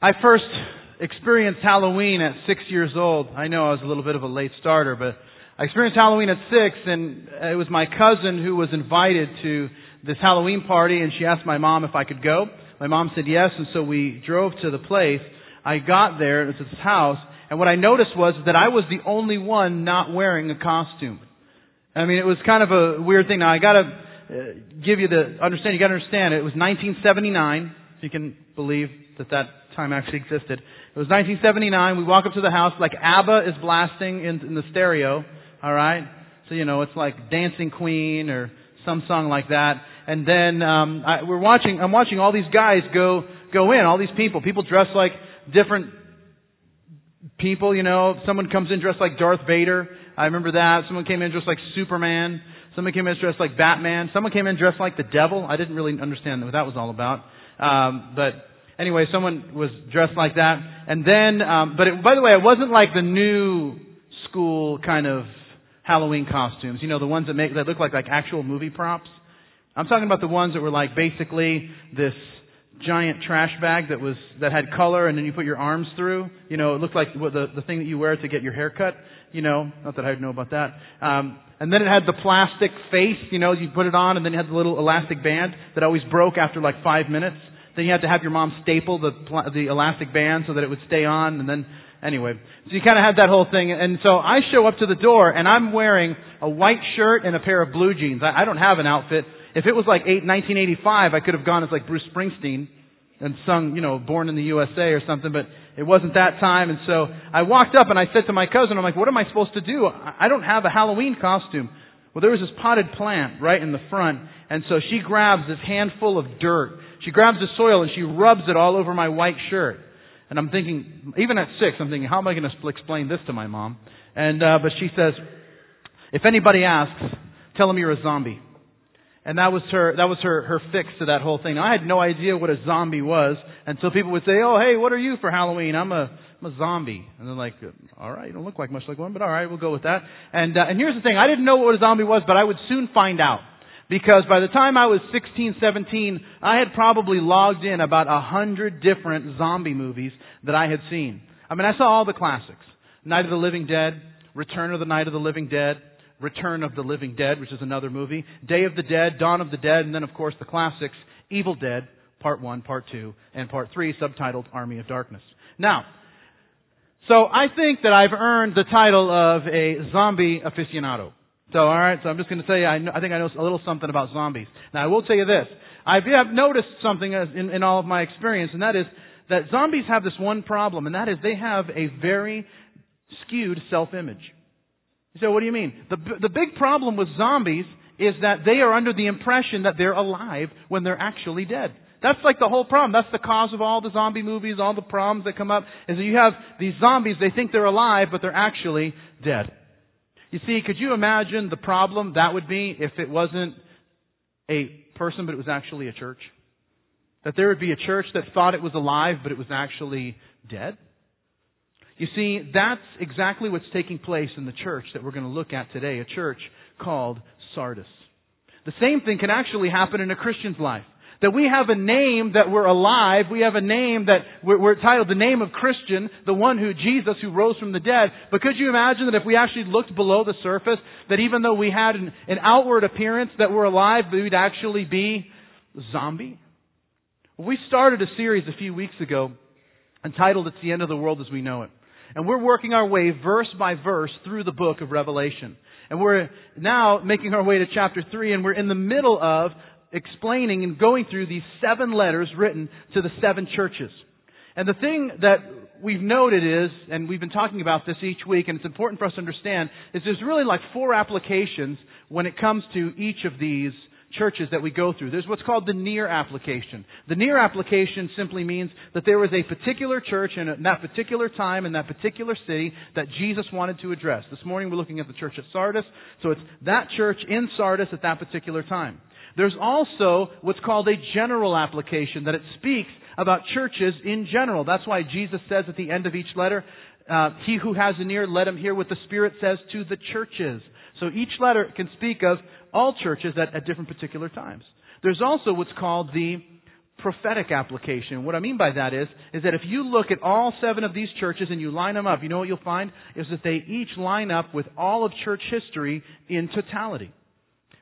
I first experienced Halloween at six years old. I know I was a little bit of a late starter, but I experienced Halloween at six, and it was my cousin who was invited to this Halloween party, and she asked my mom if I could go. My mom said yes, and so we drove to the place. I got there, it was this house, and what I noticed was that I was the only one not wearing a costume. I mean, it was kind of a weird thing. Now, I gotta uh, give you the understand. You gotta understand. It was 1979. If you can believe that that time actually existed. It was 1979. We walk up to the house like ABBA is blasting in, in the stereo. All right. So you know it's like Dancing Queen or some song like that. And then um, I, we're watching. I'm watching all these guys go go in. All these people. People dressed like different people. You know, someone comes in dressed like Darth Vader. I remember that. Someone came in dressed like Superman. Someone came in dressed like Batman. Someone came in dressed like the devil. I didn't really understand what that was all about. Um, but anyway, someone was dressed like that. And then, um, but it, by the way, it wasn't like the new school kind of Halloween costumes. You know, the ones that make that look like like actual movie props. I'm talking about the ones that were like basically this giant trash bag that was that had color and then you put your arms through. You know, it looked like what the the thing that you wear to get your hair cut. You know, not that I would know about that. Um, and then it had the plastic face. You know, you put it on and then you had the little elastic band that always broke after like five minutes. Then you had to have your mom staple the the elastic band so that it would stay on, and then anyway, so you kind of had that whole thing. And so I show up to the door, and I'm wearing a white shirt and a pair of blue jeans. I, I don't have an outfit. If it was like eight, 1985, I could have gone as like Bruce Springsteen and sung, you know, Born in the USA or something, but it wasn't that time. And so I walked up and I said to my cousin, I'm like, what am I supposed to do? I don't have a Halloween costume. Well, there was this potted plant right in the front, and so she grabs this handful of dirt she grabs the soil and she rubs it all over my white shirt. And I'm thinking, even at six, I'm thinking, how am I going to explain this to my mom? And, uh, but she says, if anybody asks, tell them you're a zombie. And that was her, that was her, her fix to that whole thing. I had no idea what a zombie was until people would say, oh, hey, what are you for Halloween? I'm a, I'm a zombie. And they're like, all right, you don't look like much like one, but all right, we'll go with that. And, uh, and here's the thing. I didn't know what a zombie was, but I would soon find out. Because by the time I was 16, 17, I had probably logged in about a hundred different zombie movies that I had seen. I mean, I saw all the classics. Night of the Living Dead, Return of the Night of the Living Dead, Return of the Living Dead, which is another movie, Day of the Dead, Dawn of the Dead, and then of course the classics, Evil Dead, Part 1, Part 2, and Part 3, subtitled Army of Darkness. Now, so I think that I've earned the title of a zombie aficionado. So, all right. So I'm just going to tell you, I, know, I think I know a little something about zombies. Now, I will tell you this: I have noticed something in, in all of my experience, and that is that zombies have this one problem, and that is they have a very skewed self-image. You say, what do you mean? The the big problem with zombies is that they are under the impression that they're alive when they're actually dead. That's like the whole problem. That's the cause of all the zombie movies, all the problems that come up, is that you have these zombies, they think they're alive, but they're actually dead. You see, could you imagine the problem that would be if it wasn't a person, but it was actually a church? That there would be a church that thought it was alive, but it was actually dead? You see, that's exactly what's taking place in the church that we're going to look at today, a church called Sardis. The same thing can actually happen in a Christian's life. That we have a name that we're alive. We have a name that we're, we're, titled the name of Christian, the one who, Jesus, who rose from the dead. But could you imagine that if we actually looked below the surface, that even though we had an, an outward appearance that we're alive, we'd actually be zombie? We started a series a few weeks ago entitled It's the End of the World as We Know It. And we're working our way verse by verse through the book of Revelation. And we're now making our way to chapter 3, and we're in the middle of explaining and going through these seven letters written to the seven churches. And the thing that we've noted is, and we've been talking about this each week, and it's important for us to understand, is there's really like four applications when it comes to each of these churches that we go through. There's what's called the near application. The near application simply means that there was a particular church in that particular time in that particular city that Jesus wanted to address. This morning we're looking at the church at Sardis, so it's that church in Sardis at that particular time. There's also what's called a general application, that it speaks about churches in general. That's why Jesus says at the end of each letter, uh, He who has an ear, let him hear what the Spirit says to the churches. So each letter can speak of all churches at, at different particular times. There's also what's called the prophetic application. What I mean by that is, is that if you look at all seven of these churches and you line them up, you know what you'll find? Is that they each line up with all of church history in totality.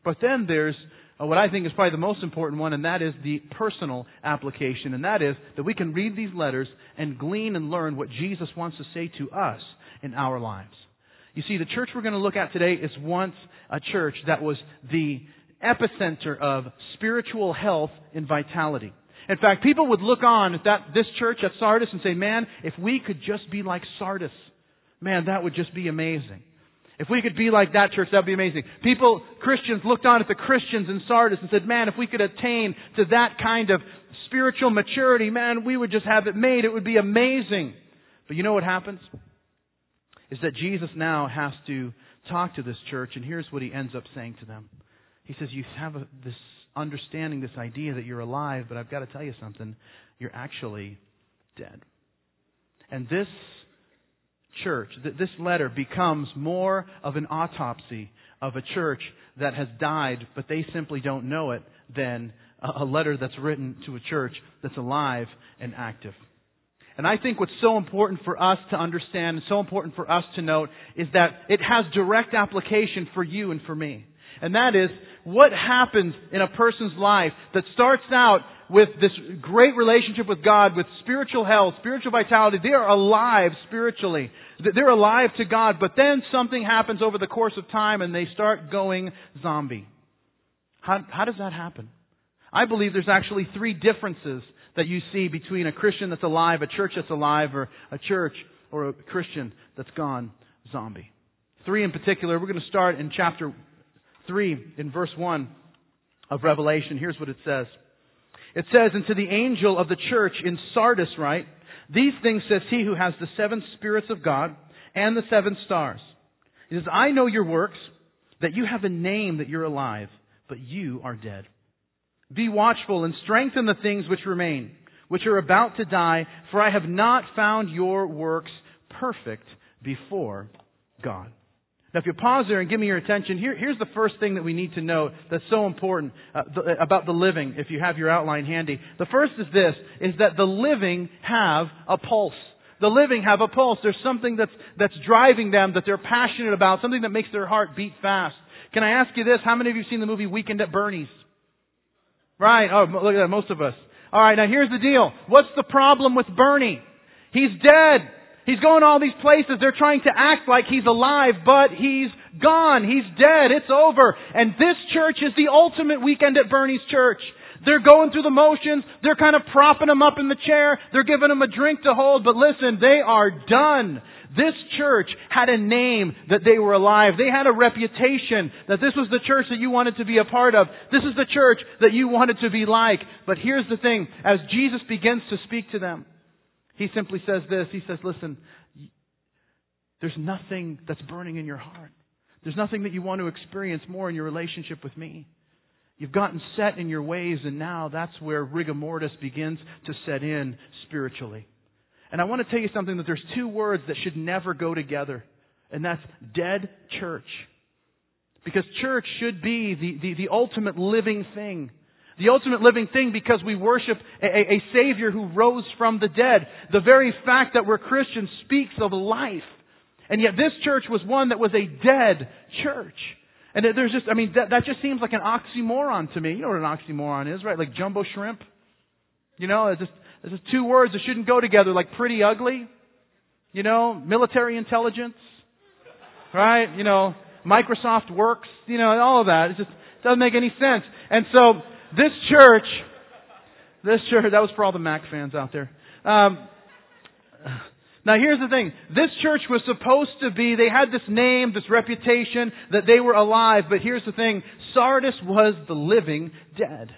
But then there's Uh, what I think is probably the most important one, and that is the personal application. And that is that we can read these letters and glean and learn what Jesus wants to say to us in our lives. You see, the church we're going to look at today is once a church that was the epicenter of spiritual health and vitality. In fact, people would look on at that, this church at Sardis and say, man, if we could just be like Sardis, man, that would just be amazing. If we could be like that church, that would be amazing. People, Christians, looked on at the Christians in Sardis and said, man, if we could attain to that kind of spiritual maturity, man, we would just have it made. It would be amazing. But you know what happens? Is that Jesus now has to talk to this church, and here's what he ends up saying to them. He says, You have a, this understanding, this idea that you're alive, but I've got to tell you something. You're actually dead. And this church, that this letter becomes more of an autopsy of a church that has died, but they simply don't know it, than a letter that's written to a church that's alive and active. And I think what's so important for us to understand and so important for us to note is that it has direct application for you and for me. And that is what happens in a person's life that starts out with this great relationship with God, with spiritual health, spiritual vitality. They are alive spiritually. They're alive to God, but then something happens over the course of time and they start going zombie. How, how does that happen? I believe there's actually three differences that you see between a Christian that's alive, a church that's alive, or a church or a Christian that's gone zombie. Three in particular. We're going to start in chapter 3 in verse 1 of Revelation. Here's what it says. It says, And to the angel of the church in Sardis write, These things says he who has the seven spirits of God and the seven stars. He says, I know your works, that you have a name that you're alive, but you are dead. Be watchful and strengthen the things which remain, which are about to die, for I have not found your works perfect before God. Now, if you pause there and give me your attention, here, here's the first thing that we need to know that's so important uh, the, about the living, if you have your outline handy. The first is this, is that the living have a pulse. The living have a pulse. There's something that's, that's driving them, that they're passionate about, something that makes their heart beat fast. Can I ask you this? How many of you have seen the movie Weekend at Bernie's? Right. Oh, look at that. Most of us. All right. Now here's the deal. What's the problem with Bernie? He's dead. He's going all these places. They're trying to act like he's alive, but he's gone. He's dead. It's over. And this church is the ultimate weekend at Bernie's church. They're going through the motions. They're kind of propping him up in the chair. They're giving him a drink to hold. But listen, they are done. This church had a name that they were alive. They had a reputation that this was the church that you wanted to be a part of. This is the church that you wanted to be like. But here's the thing. As Jesus begins to speak to them, he simply says this. He says, listen, there's nothing that's burning in your heart. There's nothing that you want to experience more in your relationship with me. You've gotten set in your ways, and now that's where rigor mortis begins to set in spiritually. And I want to tell you something that there's two words that should never go together, and that's dead church. Because church should be the, the, the ultimate living thing the ultimate living thing because we worship a, a, Savior who rose from the dead. The very fact that we're Christians speaks of life. And yet this church was one that was a dead church. And there's just, I mean, that, that just seems like an oxymoron to me. You know what an oxymoron is, right? Like jumbo shrimp. You know, it's just, it's just two words that shouldn't go together, like pretty ugly. You know, military intelligence. Right? You know, Microsoft works. You know, all of that. It just doesn't make any sense. And so, this church, this church, that was for all the Mac fans out there. Um, now here's the thing. This church was supposed to be, they had this name, this reputation, that they were alive, but here's the thing. Sardis was the living dead.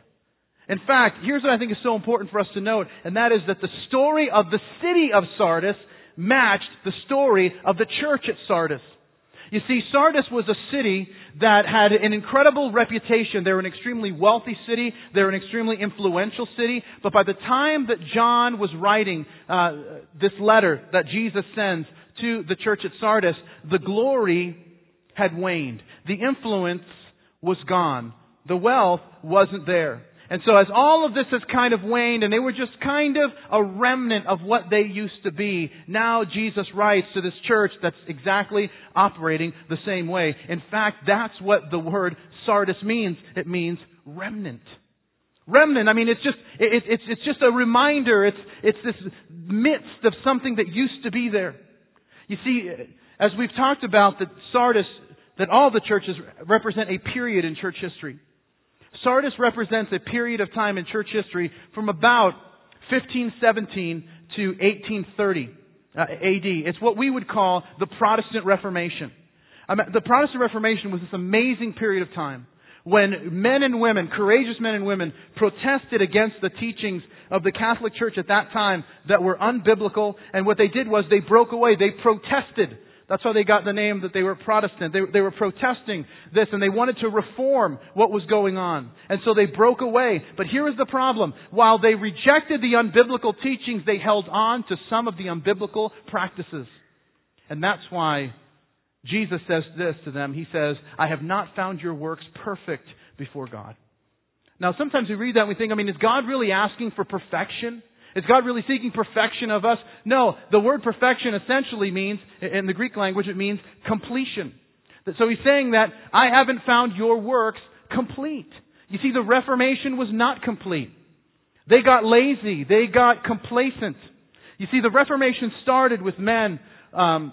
In fact, here's what I think is so important for us to note, and that is that the story of the city of Sardis matched the story of the church at Sardis. You see, Sardis was a city that had an incredible reputation. They were an extremely wealthy city. They were an extremely influential city. But by the time that John was writing uh, this letter that Jesus sends to the church at Sardis, the glory had waned. The influence was gone. The wealth wasn't there. And so as all of this has kind of waned and they were just kind of a remnant of what they used to be, now Jesus writes to this church that's exactly operating the same way. In fact, that's what the word Sardis means. It means remnant. Remnant, I mean, it's just, it, it's, it's just a reminder. It's, it's this midst of something that used to be there. You see, as we've talked about that Sardis, that all the churches represent a period in church history. Sardis represents a period of time in church history from about 1517 to 1830 uh, AD. It's what we would call the Protestant Reformation. The Protestant Reformation was this amazing period of time when men and women, courageous men and women, protested against the teachings of the Catholic Church at that time that were unbiblical. And what they did was they broke away. They protested that's how they got the name that they were Protestant. They, they were protesting this and they wanted to reform what was going on. And so they broke away. But here is the problem. While they rejected the unbiblical teachings, they held on to some of the unbiblical practices. And that's why Jesus says this to them. He says, I have not found your works perfect before God. Now sometimes we read that and we think, I mean, is God really asking for perfection? Is God really seeking perfection of us? No. The word perfection essentially means, in the Greek language, it means completion. So he's saying that I haven't found your works complete. You see, the Reformation was not complete. They got lazy. They got complacent. You see, the Reformation started with men um,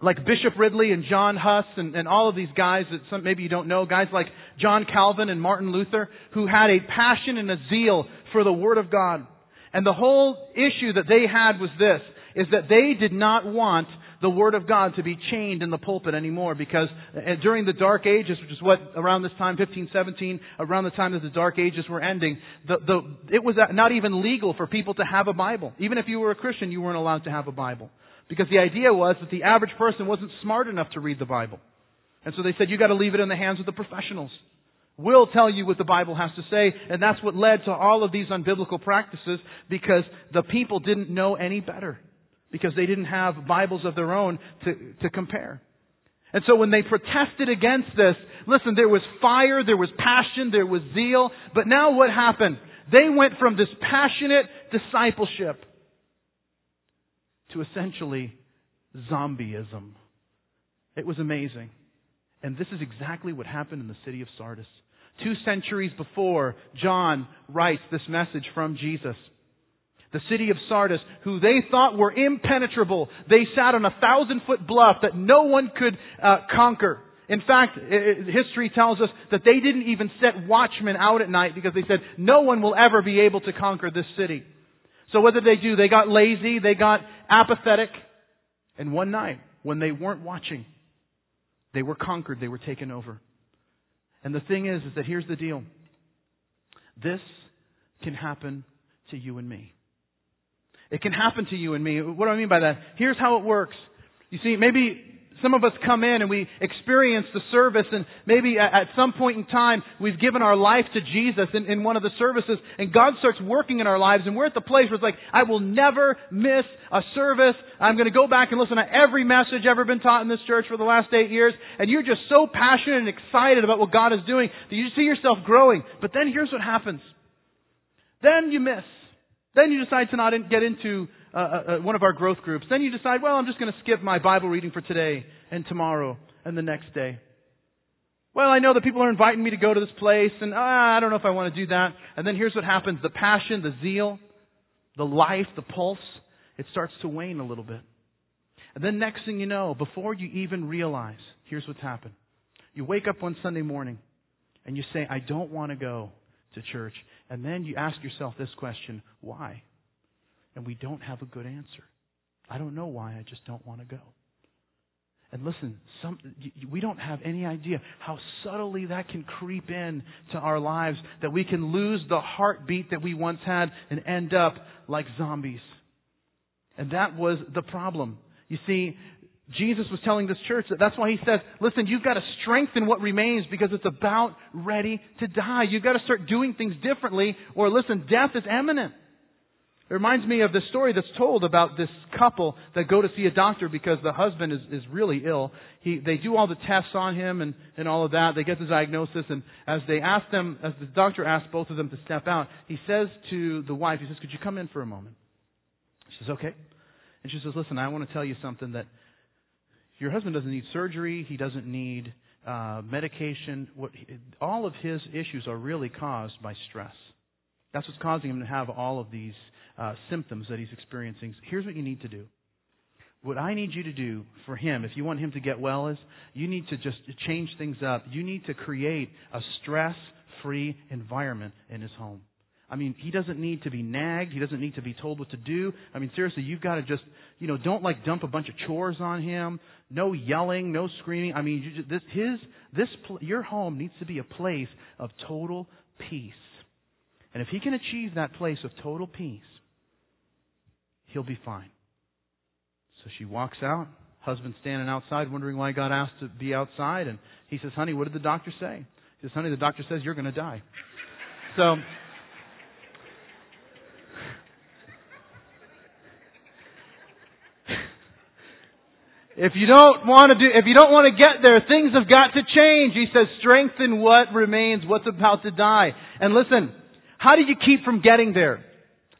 like Bishop Ridley and John Huss and, and all of these guys that some, maybe you don't know, guys like John Calvin and Martin Luther, who had a passion and a zeal for the Word of God. And the whole issue that they had was this, is that they did not want the Word of God to be chained in the pulpit anymore because uh, during the Dark Ages, which is what around this time, 1517, around the time that the Dark Ages were ending, the, the, it was not even legal for people to have a Bible. Even if you were a Christian, you weren't allowed to have a Bible. Because the idea was that the average person wasn't smart enough to read the Bible. And so they said, you gotta leave it in the hands of the professionals will tell you what the Bible has to say, and that's what led to all of these unbiblical practices because the people didn't know any better. Because they didn't have Bibles of their own to, to compare. And so when they protested against this, listen, there was fire, there was passion, there was zeal, but now what happened? They went from this passionate discipleship to essentially zombieism. It was amazing. And this is exactly what happened in the city of Sardis. Two centuries before, John writes this message from Jesus. The city of Sardis, who they thought were impenetrable, they sat on a thousand foot bluff that no one could uh, conquer. In fact, history tells us that they didn't even set watchmen out at night because they said no one will ever be able to conquer this city. So what did they do? They got lazy, they got apathetic, and one night, when they weren't watching, they were conquered, they were taken over. And the thing is, is that here's the deal. This can happen to you and me. It can happen to you and me. What do I mean by that? Here's how it works. You see, maybe some of us come in and we experience the service and maybe at some point in time we've given our life to Jesus in, in one of the services and God starts working in our lives and we're at the place where it's like, I will never miss a service. I'm going to go back and listen to every message ever been taught in this church for the last eight years and you're just so passionate and excited about what God is doing that you see yourself growing. But then here's what happens. Then you miss. Then you decide to not get into uh, uh, uh, one of our growth groups. Then you decide, well, I'm just going to skip my Bible reading for today and tomorrow and the next day. Well, I know that people are inviting me to go to this place, and ah, I don't know if I want to do that. And then here's what happens the passion, the zeal, the life, the pulse, it starts to wane a little bit. And then next thing you know, before you even realize, here's what's happened. You wake up one Sunday morning and you say, I don't want to go to church. And then you ask yourself this question why? And we don't have a good answer. I don't know why, I just don't want to go. And listen, some, we don't have any idea how subtly that can creep in to our lives, that we can lose the heartbeat that we once had and end up like zombies. And that was the problem. You see, Jesus was telling this church that that's why he says, listen, you've got to strengthen what remains because it's about ready to die. You've got to start doing things differently or listen, death is imminent. Reminds me of the story that's told about this couple that go to see a doctor because the husband is, is really ill. He, they do all the tests on him and, and all of that. They get the diagnosis and as they ask them, as the doctor asks both of them to step out, he says to the wife, he says, could you come in for a moment? She says, okay. And she says, listen, I want to tell you something that your husband doesn't need surgery. He doesn't need uh, medication. What, all of his issues are really caused by stress. That's what's causing him to have all of these uh, symptoms that he's experiencing. Here's what you need to do. What I need you to do for him, if you want him to get well, is you need to just change things up. You need to create a stress free environment in his home. I mean, he doesn't need to be nagged. He doesn't need to be told what to do. I mean, seriously, you've got to just, you know, don't like dump a bunch of chores on him. No yelling, no screaming. I mean, you just, this, his, this, your home needs to be a place of total peace. And if he can achieve that place of total peace, he'll be fine. So she walks out. Husband standing outside, wondering why God asked to be outside. And he says, Honey, what did the doctor say? He says, Honey, the doctor says you're going to die. So, If you don't want to do, if you don't want to get there, things have got to change. He says, strengthen what remains, what's about to die. And listen, how do you keep from getting there?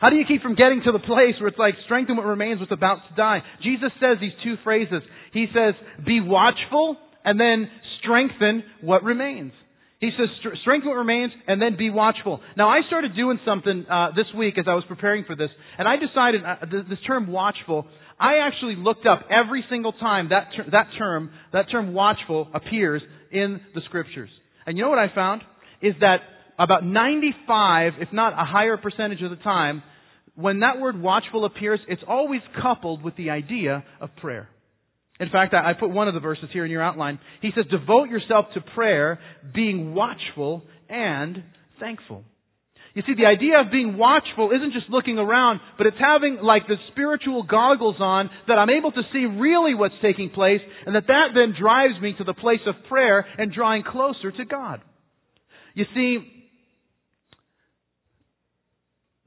How do you keep from getting to the place where it's like, strengthen what remains, what's about to die? Jesus says these two phrases. He says, be watchful, and then strengthen what remains. He says, strengthen what remains, and then be watchful. Now, I started doing something uh, this week as I was preparing for this, and I decided uh, this term watchful, I actually looked up every single time that, ter- that term, that term watchful appears in the scriptures. And you know what I found? Is that about 95, if not a higher percentage of the time, when that word watchful appears, it's always coupled with the idea of prayer. In fact, I put one of the verses here in your outline. He says, devote yourself to prayer, being watchful and thankful. You see, the idea of being watchful isn't just looking around, but it's having like the spiritual goggles on that I'm able to see really what's taking place and that that then drives me to the place of prayer and drawing closer to God. You see,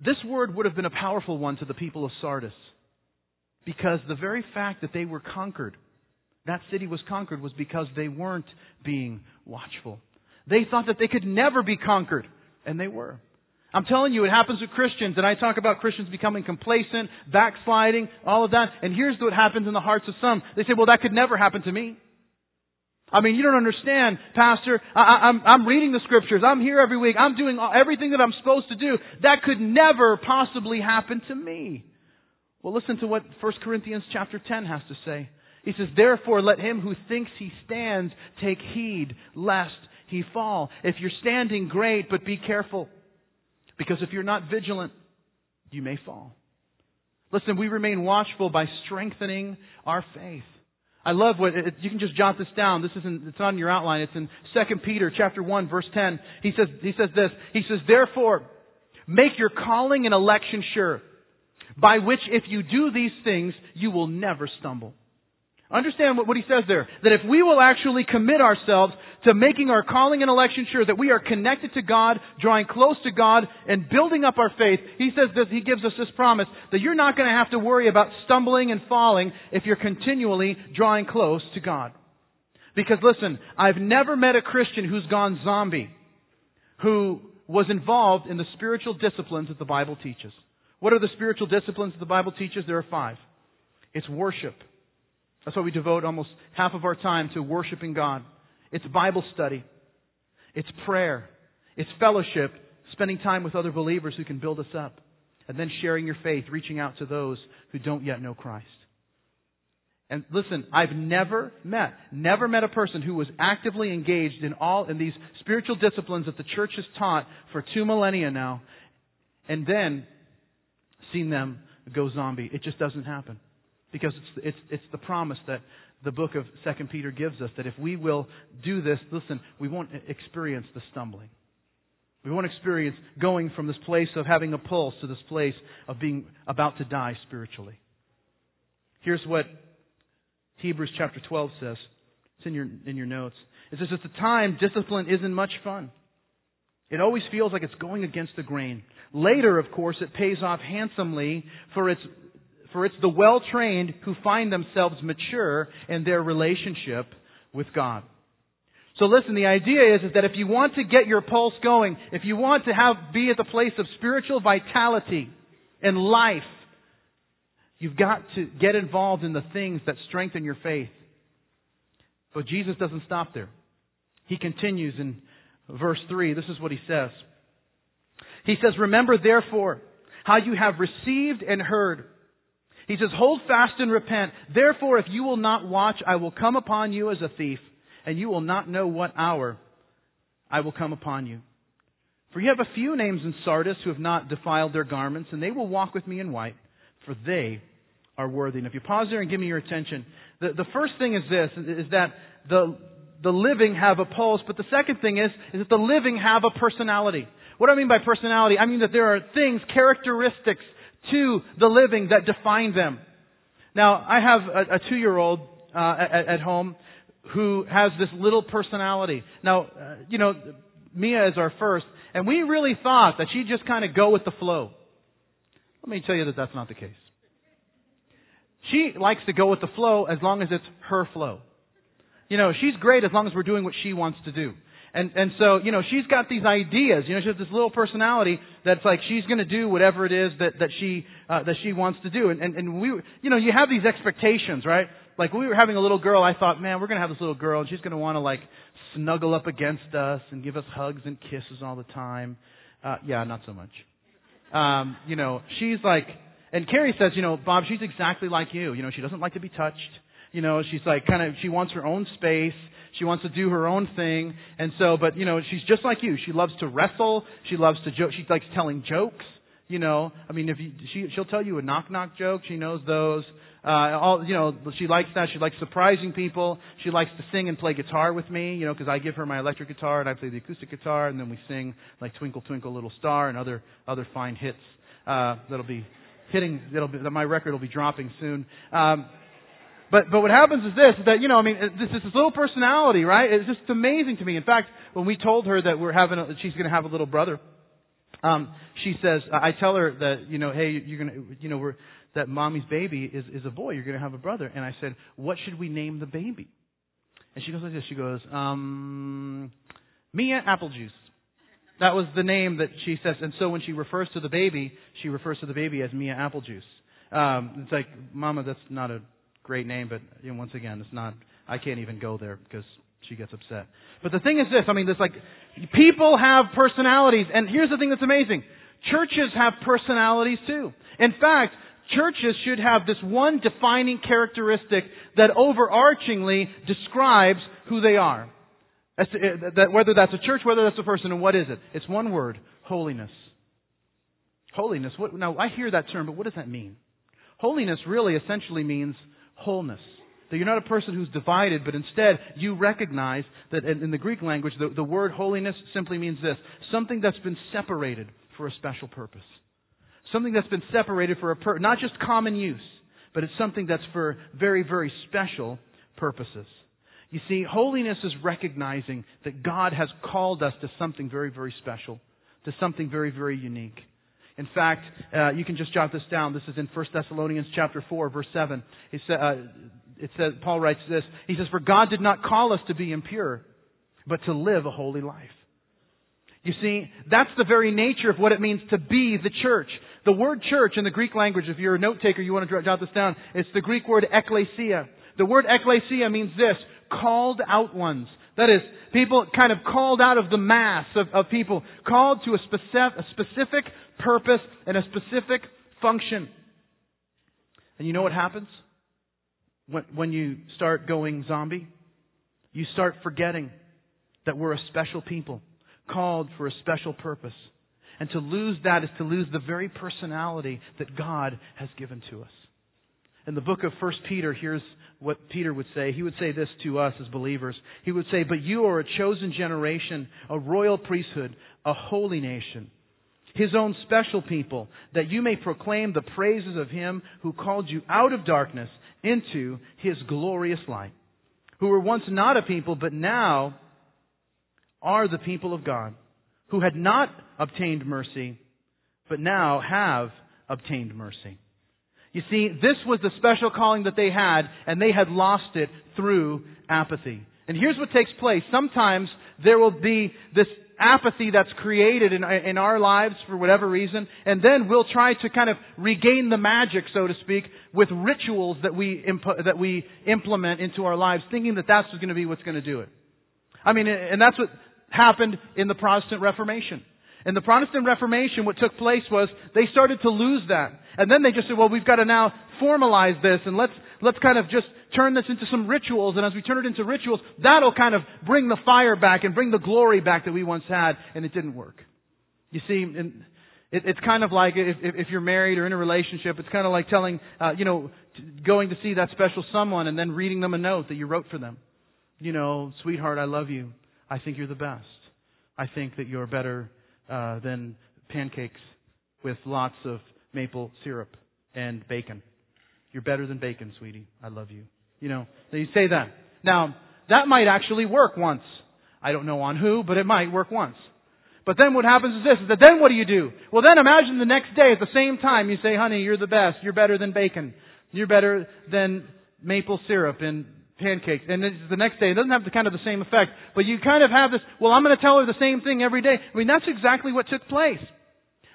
this word would have been a powerful one to the people of Sardis because the very fact that they were conquered, that city was conquered was because they weren't being watchful. They thought that they could never be conquered, and they were. I'm telling you, it happens with Christians, and I talk about Christians becoming complacent, backsliding, all of that, and here's what happens in the hearts of some. They say, well, that could never happen to me. I mean, you don't understand, Pastor. I, am I'm, I'm reading the scriptures. I'm here every week. I'm doing everything that I'm supposed to do. That could never possibly happen to me. Well, listen to what 1 Corinthians chapter 10 has to say. He says, Therefore, let him who thinks he stands take heed lest he fall. If you're standing, great, but be careful. Because if you're not vigilant, you may fall. Listen, we remain watchful by strengthening our faith. I love what it, you can just jot this down. This isn't it's on your outline. It's in 2 Peter chapter 1 verse 10. He says he says this. He says, "Therefore, make your calling and election sure, by which if you do these things, you will never stumble." Understand what, what he says there. That if we will actually commit ourselves to making our calling and election sure that we are connected to God, drawing close to God, and building up our faith, he says this, he gives us this promise that you're not going to have to worry about stumbling and falling if you're continually drawing close to God. Because listen, I've never met a Christian who's gone zombie, who was involved in the spiritual disciplines that the Bible teaches. What are the spiritual disciplines that the Bible teaches? There are five. It's worship. That's why we devote almost half of our time to worshiping God. It's Bible study. It's prayer. It's fellowship, spending time with other believers who can build us up. And then sharing your faith, reaching out to those who don't yet know Christ. And listen, I've never met, never met a person who was actively engaged in all, in these spiritual disciplines that the church has taught for two millennia now, and then seen them go zombie. It just doesn't happen. Because it's, it's, it's the promise that the book of Second Peter gives us that if we will do this, listen, we won't experience the stumbling. We won't experience going from this place of having a pulse to this place of being about to die spiritually. Here's what Hebrews chapter 12 says. It's in your, in your notes. It says, At the time, discipline isn't much fun. It always feels like it's going against the grain. Later, of course, it pays off handsomely for its for it's the well trained who find themselves mature in their relationship with God. So listen, the idea is, is that if you want to get your pulse going, if you want to have, be at the place of spiritual vitality and life, you've got to get involved in the things that strengthen your faith. But Jesus doesn't stop there. He continues in verse 3. This is what he says. He says, Remember therefore how you have received and heard. He says, Hold fast and repent. Therefore, if you will not watch, I will come upon you as a thief and you will not know what hour I will come upon you. For you have a few names in Sardis who have not defiled their garments, and they will walk with me in white, for they are worthy. And if you pause there and give me your attention, the, the first thing is this, is that the, the living have a pulse, but the second thing is, is that the living have a personality. What do I mean by personality? I mean that there are things, characteristics to the living that define them. Now, I have a, a two-year-old uh, at, at home who has this little personality. Now, uh, you know, Mia is our first, and we really thought that she'd just kind of go with the flow. Let me tell you that that's not the case. She likes to go with the flow as long as it's her flow. You know, she's great as long as we're doing what she wants to do. And and so, you know, she's got these ideas. You know, she has this little personality that's like she's going to do whatever it is that that she uh, that she wants to do. And, and and we, you know, you have these expectations, right? like we were having a little girl, I thought, man, we're going to have this little girl and she's going to want to like snuggle up against us and give us hugs and kisses all the time. Uh, yeah, not so much. Um, you know, she's like, and Carrie says, you know, Bob, she's exactly like you. You know, she doesn't like to be touched. You know, she's like kind of, she wants her own space. She wants to do her own thing. And so, but you know, she's just like you. She loves to wrestle. She loves to joke. She likes telling jokes. You know, I mean, if you, she, she'll tell you a knock knock joke. She knows those. Uh, all, you know, she likes that. She likes surprising people. She likes to sing and play guitar with me, you know, because I give her my electric guitar and I play the acoustic guitar, and then we sing like Twinkle Twinkle Little Star and other other fine hits uh, that'll be hitting. That'll be that my record will be dropping soon. Um, but but what happens is this: is that you know, I mean, this is this little personality, right? It's just amazing to me. In fact, when we told her that we're having, a, she's going to have a little brother, um, she says, I tell her that you know, hey, you're going to, you know, we're that mommy's baby is, is a boy. You're going to have a brother. And I said, what should we name the baby? And she goes like this. She goes, um, Mia Applejuice. That was the name that she says. And so when she refers to the baby, she refers to the baby as Mia Applejuice. Um, it's like, Mama, that's not a great name, but you know, once again, it's not, I can't even go there because she gets upset. But the thing is this, I mean, there's like, people have personalities, and here's the thing that's amazing. Churches have personalities too. In fact, churches should have this one defining characteristic that overarchingly describes who they are. Uh, that whether that's a church, whether that's a person, and what is it? It's one word, holiness. Holiness. What, now, I hear that term, but what does that mean? Holiness really essentially means wholeness. That you're not a person who's divided, but instead you recognize that in the Greek language, the, the word holiness simply means this something that's been separated for a special purpose. Something that's been separated for a per- not just common use, but it's something that's for very, very special purposes. You see, holiness is recognizing that God has called us to something very, very special, to something very, very unique. In fact, uh, you can just jot this down. This is in 1 Thessalonians chapter 4, verse 7. It, uh, it says, Paul writes this. He says, For God did not call us to be impure, but to live a holy life. You see, that's the very nature of what it means to be the church. The word church in the Greek language, if you're a note taker, you want to jot this down, it's the Greek word ekklesia. The word ekklesia means this, called out ones. That is, people kind of called out of the mass of, of people, called to a specific, a specific purpose and a specific function. And you know what happens? When, when you start going zombie? You start forgetting that we're a special people, called for a special purpose. And to lose that is to lose the very personality that God has given to us. In the book of 1 Peter, here's what Peter would say. He would say this to us as believers. He would say, But you are a chosen generation, a royal priesthood, a holy nation, his own special people, that you may proclaim the praises of him who called you out of darkness into his glorious light, who were once not a people, but now are the people of God who had not obtained mercy, but now have obtained mercy. You see, this was the special calling that they had, and they had lost it through apathy. And here's what takes place. Sometimes there will be this apathy that's created in, in our lives for whatever reason, and then we'll try to kind of regain the magic, so to speak, with rituals that we, imp- that we implement into our lives, thinking that that's going to be what's going to do it. I mean, and that's what happened in the Protestant Reformation. In the Protestant Reformation, what took place was they started to lose that. And then they just said, well, we've got to now formalize this and let's, let's kind of just turn this into some rituals. And as we turn it into rituals, that'll kind of bring the fire back and bring the glory back that we once had. And it didn't work. You see, in, it, it's kind of like if, if, if, you're married or in a relationship, it's kind of like telling, uh, you know, going to see that special someone and then reading them a note that you wrote for them. You know, sweetheart, I love you. I think you're the best. I think that you're better uh, than pancakes with lots of maple syrup and bacon. You're better than bacon, sweetie. I love you. You know, they say that. Now, that might actually work once. I don't know on who, but it might work once. But then what happens is this, is that then what do you do? Well then imagine the next day at the same time you say, honey, you're the best. You're better than bacon. You're better than maple syrup and pancakes. And then the next day, it doesn't have the kind of the same effect. But you kind of have this, well, I'm going to tell her the same thing every day. I mean, that's exactly what took place.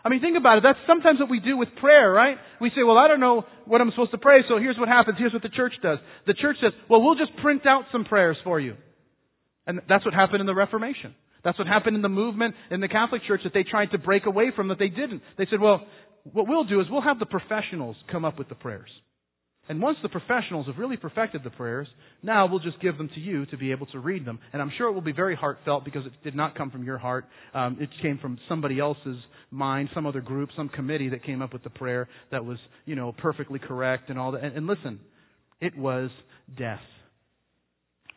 I mean, think about it. That's sometimes what we do with prayer, right? We say, well, I don't know what I'm supposed to pray, so here's what happens. Here's what the church does. The church says, well, we'll just print out some prayers for you. And that's what happened in the Reformation. That's what happened in the movement in the Catholic Church that they tried to break away from that they didn't. They said, well, what we'll do is we'll have the professionals come up with the prayers. And once the professionals have really perfected the prayers, now we'll just give them to you to be able to read them. And I'm sure it will be very heartfelt because it did not come from your heart. Um, it came from somebody else's mind, some other group, some committee that came up with the prayer that was, you know, perfectly correct and all that. And, and listen, it was death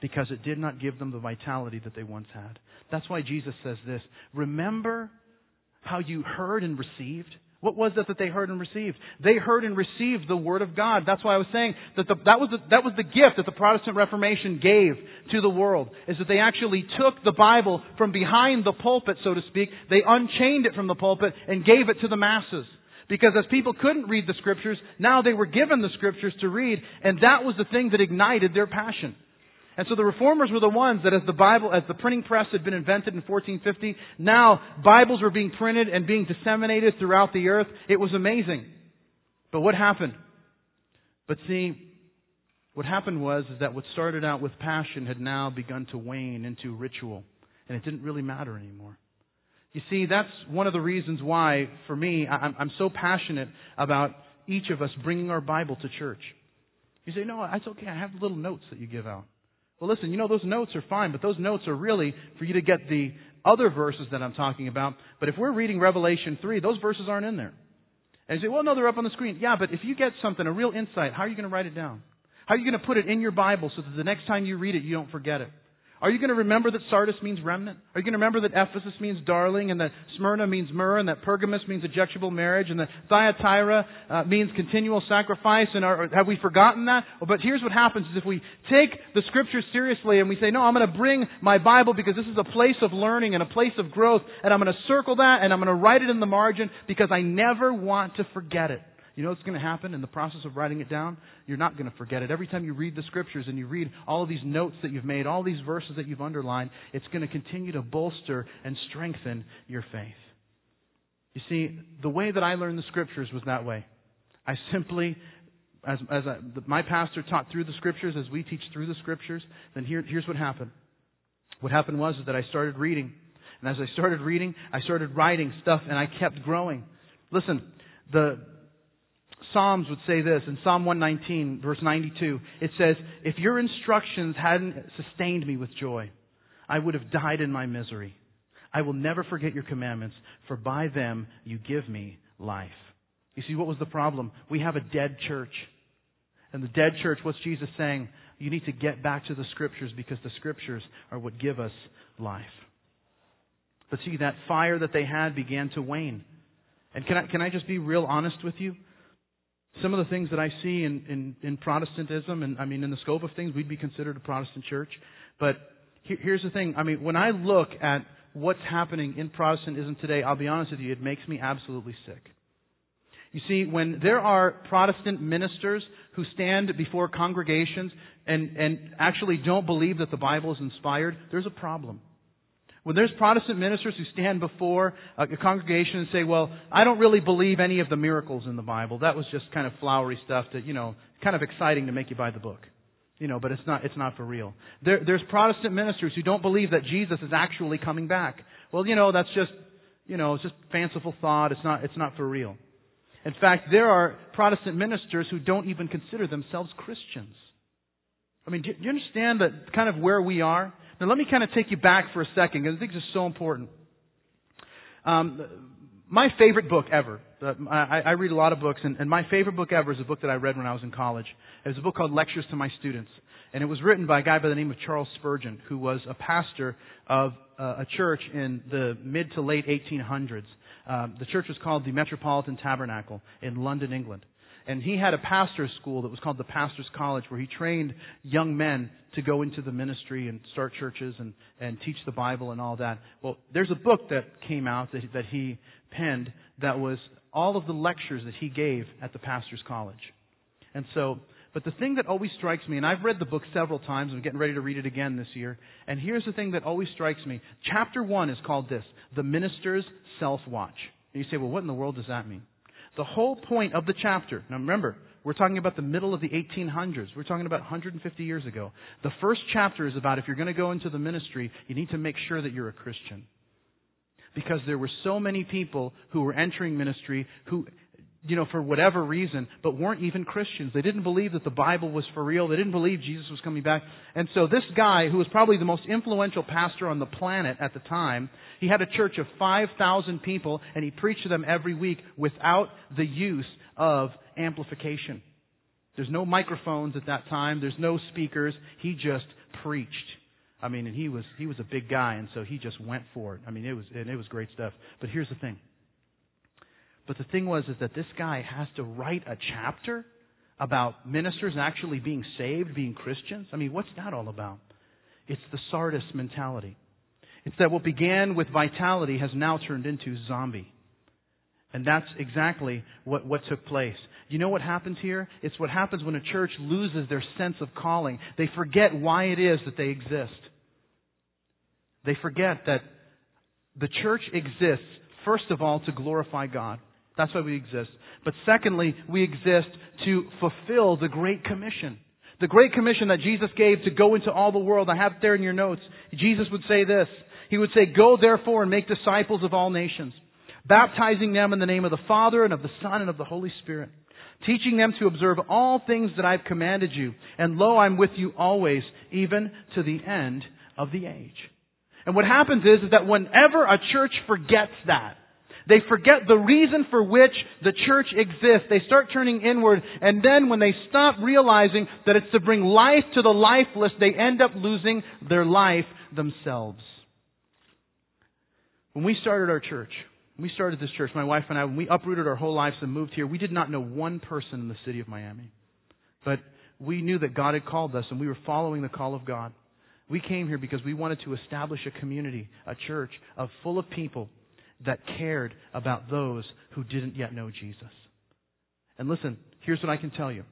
because it did not give them the vitality that they once had. That's why Jesus says this Remember how you heard and received? What was it that they heard and received? They heard and received the Word of God. That's why I was saying that the, that, was the, that was the gift that the Protestant Reformation gave to the world, is that they actually took the Bible from behind the pulpit, so to speak. They unchained it from the pulpit and gave it to the masses. Because as people couldn't read the Scriptures, now they were given the Scriptures to read, and that was the thing that ignited their passion. And so the reformers were the ones that as the Bible, as the printing press had been invented in 1450, now Bibles were being printed and being disseminated throughout the earth. It was amazing. But what happened? But see, what happened was is that what started out with passion had now begun to wane into ritual. And it didn't really matter anymore. You see, that's one of the reasons why, for me, I'm, so passionate about each of us bringing our Bible to church. You say, no, it's okay. I have little notes that you give out. Well, listen, you know, those notes are fine, but those notes are really for you to get the other verses that I'm talking about. But if we're reading Revelation 3, those verses aren't in there. And you say, well, no, they're up on the screen. Yeah, but if you get something, a real insight, how are you going to write it down? How are you going to put it in your Bible so that the next time you read it, you don't forget it? Are you going to remember that Sardis means remnant? Are you going to remember that Ephesus means darling and that Smyrna means myrrh and that Pergamus means objectionable marriage and that Thyatira uh, means continual sacrifice? And are, have we forgotten that? But here's what happens is if we take the scriptures seriously and we say, no, I'm going to bring my Bible because this is a place of learning and a place of growth and I'm going to circle that and I'm going to write it in the margin because I never want to forget it. You know what's going to happen in the process of writing it down? You're not going to forget it. Every time you read the scriptures and you read all of these notes that you've made, all these verses that you've underlined, it's going to continue to bolster and strengthen your faith. You see, the way that I learned the scriptures was that way. I simply, as, as I, my pastor taught through the scriptures, as we teach through the scriptures, then here, here's what happened. What happened was that I started reading. And as I started reading, I started writing stuff and I kept growing. Listen, the, Psalms would say this in Psalm 119, verse 92. It says, If your instructions hadn't sustained me with joy, I would have died in my misery. I will never forget your commandments, for by them you give me life. You see, what was the problem? We have a dead church. And the dead church, what's Jesus saying? You need to get back to the scriptures because the scriptures are what give us life. But see, that fire that they had began to wane. And can I, can I just be real honest with you? Some of the things that I see in, in, in, Protestantism, and I mean, in the scope of things, we'd be considered a Protestant church. But here, here's the thing. I mean, when I look at what's happening in Protestantism today, I'll be honest with you, it makes me absolutely sick. You see, when there are Protestant ministers who stand before congregations and, and actually don't believe that the Bible is inspired, there's a problem. When there's Protestant ministers who stand before a congregation and say, well, I don't really believe any of the miracles in the Bible. That was just kind of flowery stuff that, you know, kind of exciting to make you buy the book. You know, but it's not, it's not for real. There, there's Protestant ministers who don't believe that Jesus is actually coming back. Well, you know, that's just, you know, it's just fanciful thought. It's not, it's not for real. In fact, there are Protestant ministers who don't even consider themselves Christians. I mean, do you understand that kind of where we are? Now, let me kind of take you back for a second because I think this is so important. Um, my favorite book ever. Uh, I, I, read a lot of books, and, and, my favorite book ever is a book that I read when I was in college. It was a book called Lectures to My Students, and it was written by a guy by the name of Charles Spurgeon, who was a pastor of uh, a church in the mid to late 1800s. Um, the church was called the Metropolitan Tabernacle in London, England. And he had a pastor's school that was called the Pastor's College where he trained young men to go into the ministry and start churches and, and teach the Bible and all that. Well, there's a book that came out that, that he penned that was all of the lectures that he gave at the Pastor's College. And so, but the thing that always strikes me, and I've read the book several times, I'm getting ready to read it again this year, and here's the thing that always strikes me. Chapter one is called this, The Minister's Self-Watch. And you say, well, what in the world does that mean? The whole point of the chapter, now remember, we're talking about the middle of the 1800s. We're talking about 150 years ago. The first chapter is about if you're going to go into the ministry, you need to make sure that you're a Christian. Because there were so many people who were entering ministry who you know, for whatever reason, but weren't even Christians. They didn't believe that the Bible was for real. They didn't believe Jesus was coming back. And so this guy, who was probably the most influential pastor on the planet at the time, he had a church of 5,000 people, and he preached to them every week without the use of amplification. There's no microphones at that time. There's no speakers. He just preached. I mean, and he was, he was a big guy, and so he just went for it. I mean, it was, and it was great stuff. But here's the thing. But the thing was is that this guy has to write a chapter about ministers actually being saved, being Christians. I mean, what's that all about? It's the Sardis mentality. It's that what began with vitality has now turned into zombie. And that's exactly what, what took place. You know what happens here? It's what happens when a church loses their sense of calling. They forget why it is that they exist. They forget that the church exists, first of all, to glorify God. That's why we exist. But secondly, we exist to fulfill the Great Commission. The Great Commission that Jesus gave to go into all the world. I have it there in your notes. Jesus would say this. He would say, Go therefore and make disciples of all nations, baptizing them in the name of the Father and of the Son and of the Holy Spirit, teaching them to observe all things that I've commanded you. And lo, I'm with you always, even to the end of the age. And what happens is, is that whenever a church forgets that, they forget the reason for which the church exists. They start turning inward, and then when they stop realizing that it's to bring life to the lifeless, they end up losing their life themselves. When we started our church, we started this church, my wife and I, when we uprooted our whole lives and moved here, we did not know one person in the city of Miami. But we knew that God had called us, and we were following the call of God. We came here because we wanted to establish a community, a church of full of people that cared about those who didn't yet know Jesus. And listen, here's what I can tell you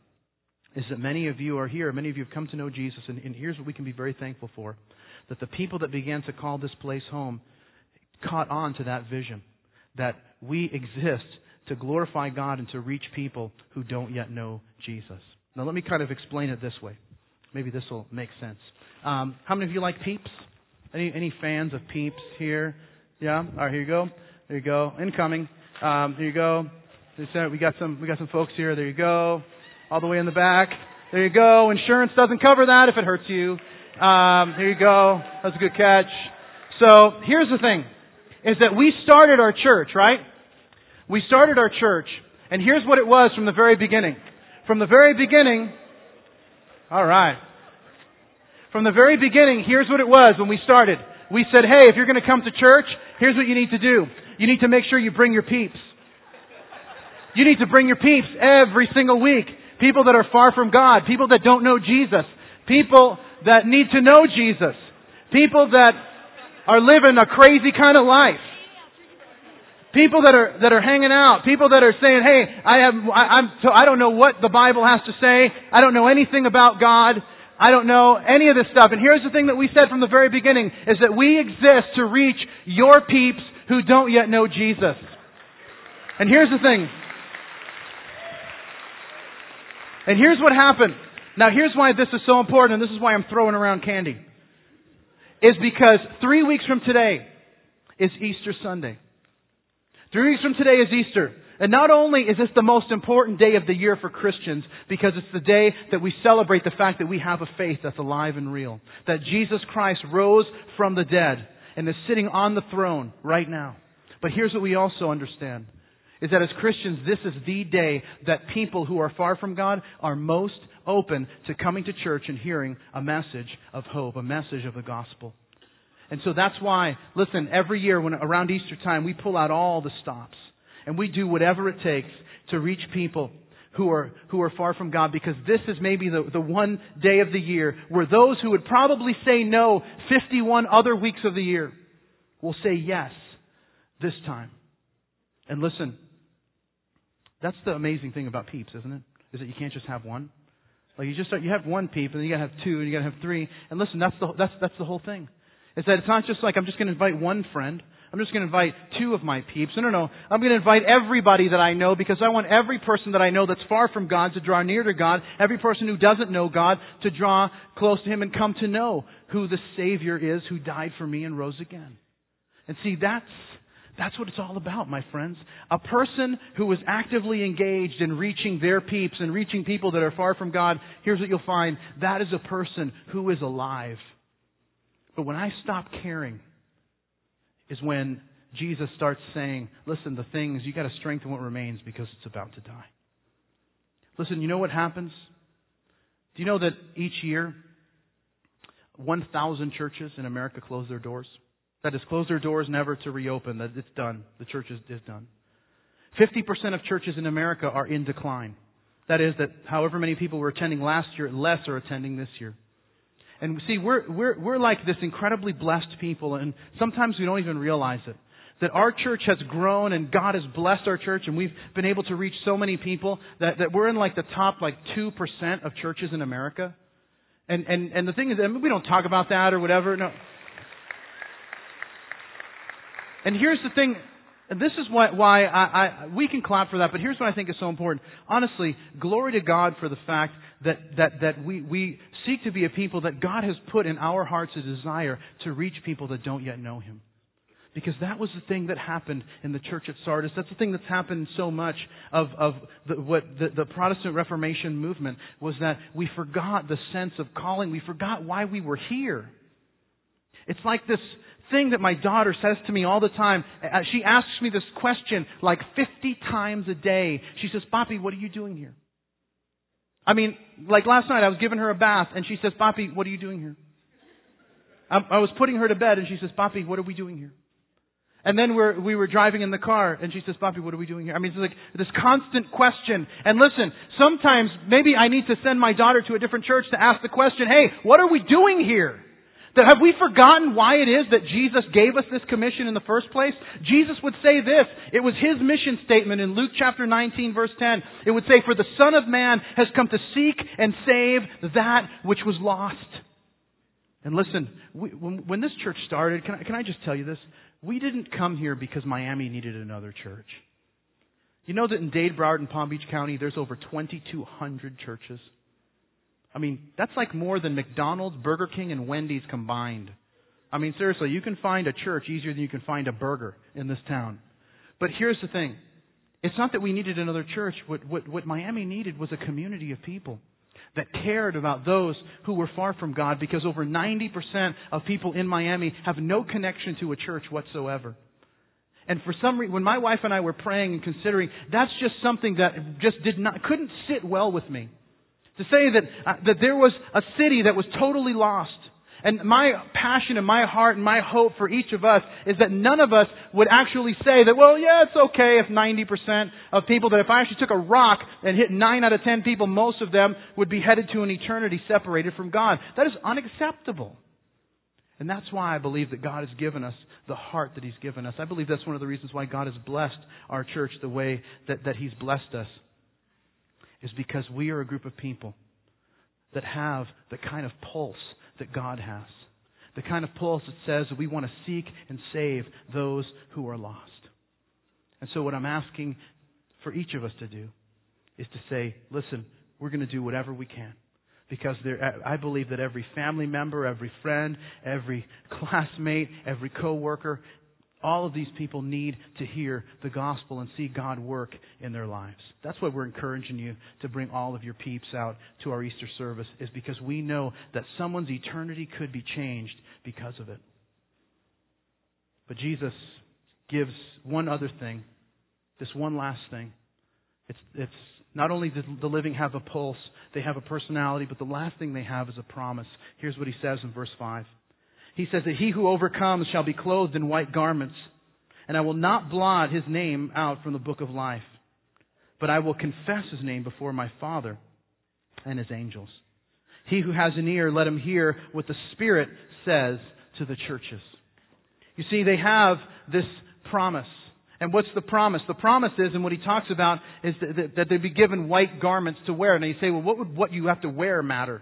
is that many of you are here, many of you have come to know Jesus, and, and here's what we can be very thankful for that the people that began to call this place home caught on to that vision that we exist to glorify God and to reach people who don't yet know Jesus. Now, let me kind of explain it this way. Maybe this will make sense. Um, how many of you like Peeps? Any, any fans of Peeps here? Yeah. All right. Here you go. There you go. Incoming. Um, here you go. We got some. We got some folks here. There you go. All the way in the back. There you go. Insurance doesn't cover that if it hurts you. Um, here you go. That's a good catch. So here's the thing: is that we started our church, right? We started our church, and here's what it was from the very beginning. From the very beginning. All right. From the very beginning, here's what it was when we started. We said, hey, if you're going to come to church, here's what you need to do. You need to make sure you bring your peeps. You need to bring your peeps every single week. People that are far from God. People that don't know Jesus. People that need to know Jesus. People that are living a crazy kind of life. People that are that are hanging out, people that are saying, "Hey, I have I, I'm I don't know what the Bible has to say. I don't know anything about God. I don't know any of this stuff." And here's the thing that we said from the very beginning is that we exist to reach your peeps who don't yet know Jesus. And here's the thing. And here's what happened. Now here's why this is so important and this is why I'm throwing around candy. Is because three weeks from today is Easter Sunday. Three weeks from today is Easter. And not only is this the most important day of the year for Christians, because it's the day that we celebrate the fact that we have a faith that's alive and real. That Jesus Christ rose from the dead and is sitting on the throne right now. But here's what we also understand. Is that as Christians, this is the day that people who are far from God are most open to coming to church and hearing a message of hope, a message of the gospel. And so that's why, listen, every year when around Easter time, we pull out all the stops and we do whatever it takes to reach people who are, who are far from God because this is maybe the, the one day of the year where those who would probably say no 51 other weeks of the year will say yes this time. And listen, that's the amazing thing about peeps, isn't it? Is that you can't just have one. Like you just start, you have one peep and then you gotta have two and you gotta have three. And listen, that's the, that's, that's the whole thing. Is that it's not just like I'm just going to invite one friend. I'm just going to invite two of my peeps. No, no, no. I'm going to invite everybody that I know because I want every person that I know that's far from God to draw near to God. Every person who doesn't know God to draw close to Him and come to know who the Savior is who died for me and rose again. And see, that's, that's what it's all about, my friends. A person who is actively engaged in reaching their peeps and reaching people that are far from God, here's what you'll find. That is a person who is alive. But when I stop caring is when Jesus starts saying, listen, the things, you gotta strengthen what remains because it's about to die. Listen, you know what happens? Do you know that each year, 1,000 churches in America close their doors? That is, close their doors never to reopen, that it's done. The church is, is done. 50% of churches in America are in decline. That is, that however many people were attending last year, less are attending this year. And see, we're, we're, we're like this incredibly blessed people, and sometimes we don't even realize it. That our church has grown and God has blessed our church and we've been able to reach so many people that, that we're in like the top like 2% of churches in America. And, and, and the thing is, I mean, we don't talk about that or whatever. No. And here's the thing, and this is why, why I, I, we can clap for that, but here's what I think is so important. Honestly, glory to God for the fact that, that, that we, we seek to be a people that God has put in our hearts a desire to reach people that don't yet know Him. Because that was the thing that happened in the church at Sardis. That's the thing that's happened so much of, of the, what the, the Protestant Reformation movement was that we forgot the sense of calling. We forgot why we were here. It's like this thing that my daughter says to me all the time. Uh, she asks me this question like 50 times a day. She says, Papi, what are you doing here? I mean, like last night I was giving her a bath and she says, Papi, what are you doing here? I, was putting her to bed and she says, Papi, what are we doing here? And then we're, we were driving in the car and she says, Papi, what are we doing here? I mean, it's like this constant question. And listen, sometimes maybe I need to send my daughter to a different church to ask the question, hey, what are we doing here? That have we forgotten why it is that Jesus gave us this commission in the first place? Jesus would say this. It was his mission statement in Luke chapter 19 verse 10. It would say, for the Son of Man has come to seek and save that which was lost. And listen, we, when, when, this church started, can I, can I just tell you this? We didn't come here because Miami needed another church. You know that in Dade, Broward, and Palm Beach County, there's over 2,200 churches. I mean, that's like more than McDonald's, Burger King, and Wendy's combined. I mean, seriously, you can find a church easier than you can find a burger in this town. But here's the thing. It's not that we needed another church. What, what, what Miami needed was a community of people that cared about those who were far from God because over 90% of people in Miami have no connection to a church whatsoever. And for some reason, when my wife and I were praying and considering, that's just something that just did not, couldn't sit well with me. To say that, uh, that there was a city that was totally lost. And my passion and my heart and my hope for each of us is that none of us would actually say that, well, yeah, it's okay if 90% of people, that if I actually took a rock and hit 9 out of 10 people, most of them would be headed to an eternity separated from God. That is unacceptable. And that's why I believe that God has given us the heart that He's given us. I believe that's one of the reasons why God has blessed our church the way that, that He's blessed us, is because we are a group of people that have the kind of pulse that God has. The kind of pulse that says that we want to seek and save those who are lost. And so, what I'm asking for each of us to do is to say, listen, we're going to do whatever we can because there, I believe that every family member, every friend, every classmate, every coworker, all of these people need to hear the gospel and see God work in their lives. That's why we're encouraging you to bring all of your peeps out to our Easter service, is because we know that someone's eternity could be changed because of it. But Jesus gives one other thing, this one last thing. It's, it's not only does the living have a pulse, they have a personality, but the last thing they have is a promise. Here's what he says in verse 5. He says that he who overcomes shall be clothed in white garments, and I will not blot his name out from the book of life, but I will confess his name before my Father and his angels. He who has an ear, let him hear what the Spirit says to the churches. You see, they have this promise. And what's the promise? The promise is, and what he talks about, is that, that they'd be given white garments to wear. And you say, well, what would what you have to wear matter?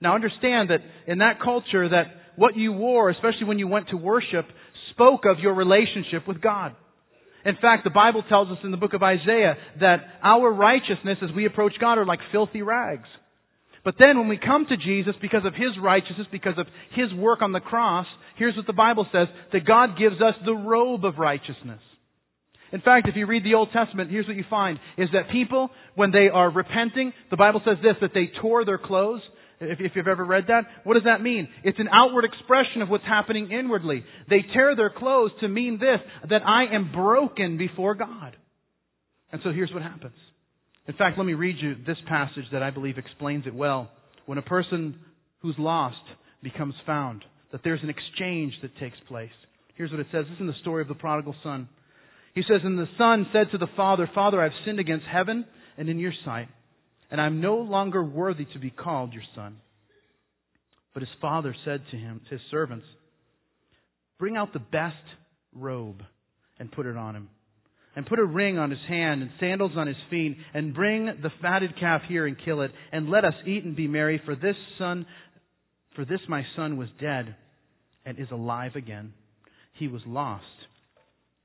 Now understand that in that culture, that what you wore, especially when you went to worship, spoke of your relationship with God. In fact, the Bible tells us in the book of Isaiah that our righteousness as we approach God are like filthy rags. But then when we come to Jesus because of His righteousness, because of His work on the cross, here's what the Bible says, that God gives us the robe of righteousness. In fact, if you read the Old Testament, here's what you find, is that people, when they are repenting, the Bible says this, that they tore their clothes. If, if you've ever read that, what does that mean? It's an outward expression of what's happening inwardly. They tear their clothes to mean this, that I am broken before God. And so here's what happens. In fact, let me read you this passage that I believe explains it well. When a person who's lost becomes found, that there's an exchange that takes place. Here's what it says. This is in the story of the prodigal son. He says, And the son said to the father, Father, I've sinned against heaven and in your sight, and I'm no longer worthy to be called your son. But his father said to him, to his servants, Bring out the best robe and put it on him. And put a ring on his hand and sandals on his feet, and bring the fatted calf here and kill it, and let us eat and be merry, for this son, for this my son was dead and is alive again. He was lost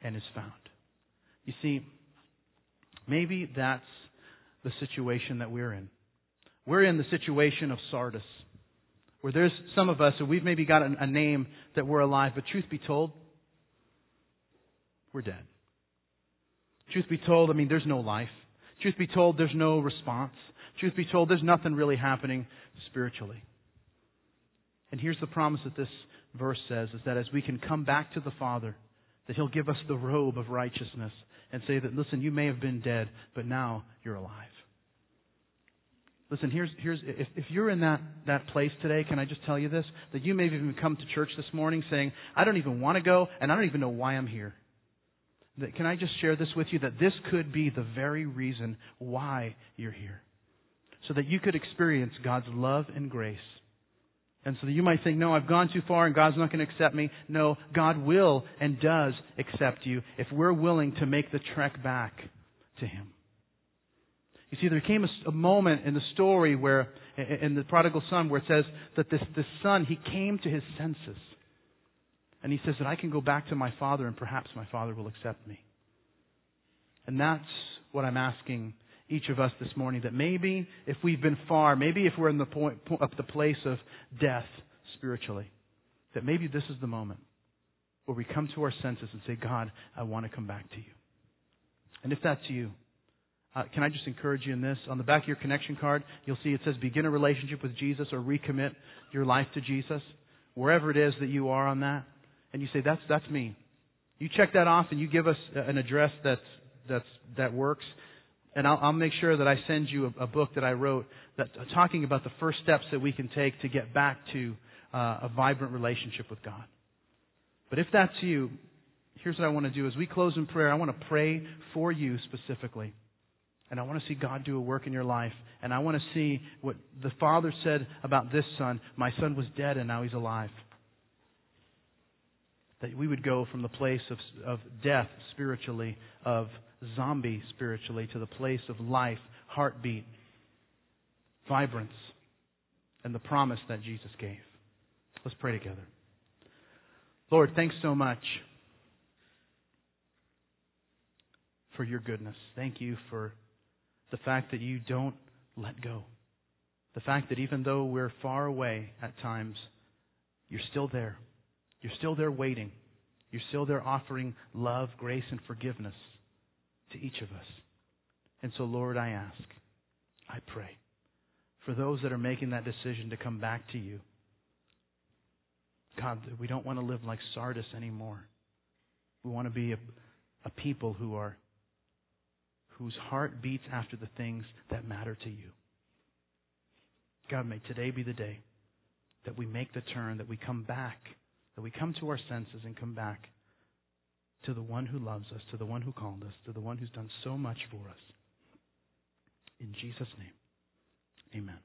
and is found. You see, maybe that's the situation that we're in. We're in the situation of Sardis, where there's some of us, and we've maybe got a name that we're alive, but truth be told, we're dead. Truth be told, I mean, there's no life. Truth be told, there's no response. Truth be told, there's nothing really happening spiritually. And here's the promise that this verse says is that as we can come back to the Father, that He'll give us the robe of righteousness and say that, listen, you may have been dead, but now you're alive. Listen, here's, here's, if, if you're in that, that place today, can I just tell you this? That you may have even come to church this morning saying, I don't even want to go, and I don't even know why I'm here. That, can I just share this with you? That this could be the very reason why you're here. So that you could experience God's love and grace and so you might think, no, I've gone too far and God's not going to accept me. No, God will and does accept you if we're willing to make the trek back to Him. You see, there came a, moment in the story where, in the prodigal son, where it says that this, this son, he came to his senses. And he says that I can go back to my father and perhaps my father will accept me. And that's what I'm asking each of us this morning that maybe if we've been far, maybe if we're in the point, up the place of death spiritually, that maybe this is the moment where we come to our senses and say, God, I want to come back to you. And if that's you, uh, can I just encourage you in this? On the back of your connection card, you'll see it says begin a relationship with Jesus or recommit your life to Jesus. Wherever it is that you are on that, and you say, that's, that's me. You check that off and you give us an address that's, that's, that works and I'll, I'll, make sure that I send you a, a, book that I wrote that uh, talking about the first steps that we can take to get back to uh, a vibrant relationship with God. But if that's you, here's what I want to do: as we close in prayer, I want to pray for you specifically, and I want to see God do a work in your life, and I want to see what the Father said about this son. My son was dead, and now he's alive. That we would go from the place of, of death spiritually, of zombie spiritually, to the place of life, heartbeat, vibrance, and the promise that Jesus gave. Let's pray together. Lord, thanks so much for your goodness. Thank you for the fact that you don't let go. The fact that even though we're far away at times, you're still there. You're still there waiting. You're still there offering love, grace, and forgiveness to each of us. And so, Lord, I ask, I pray for those that are making that decision to come back to you. God, we don't want to live like Sardis anymore. We want to be a, a people who are whose heart beats after the things that matter to you. God, may today be the day that we make the turn, that we come back, that we come to our senses and come back to the one who loves us, to the one who called us, to the one who's done so much for us. In Jesus' name, amen.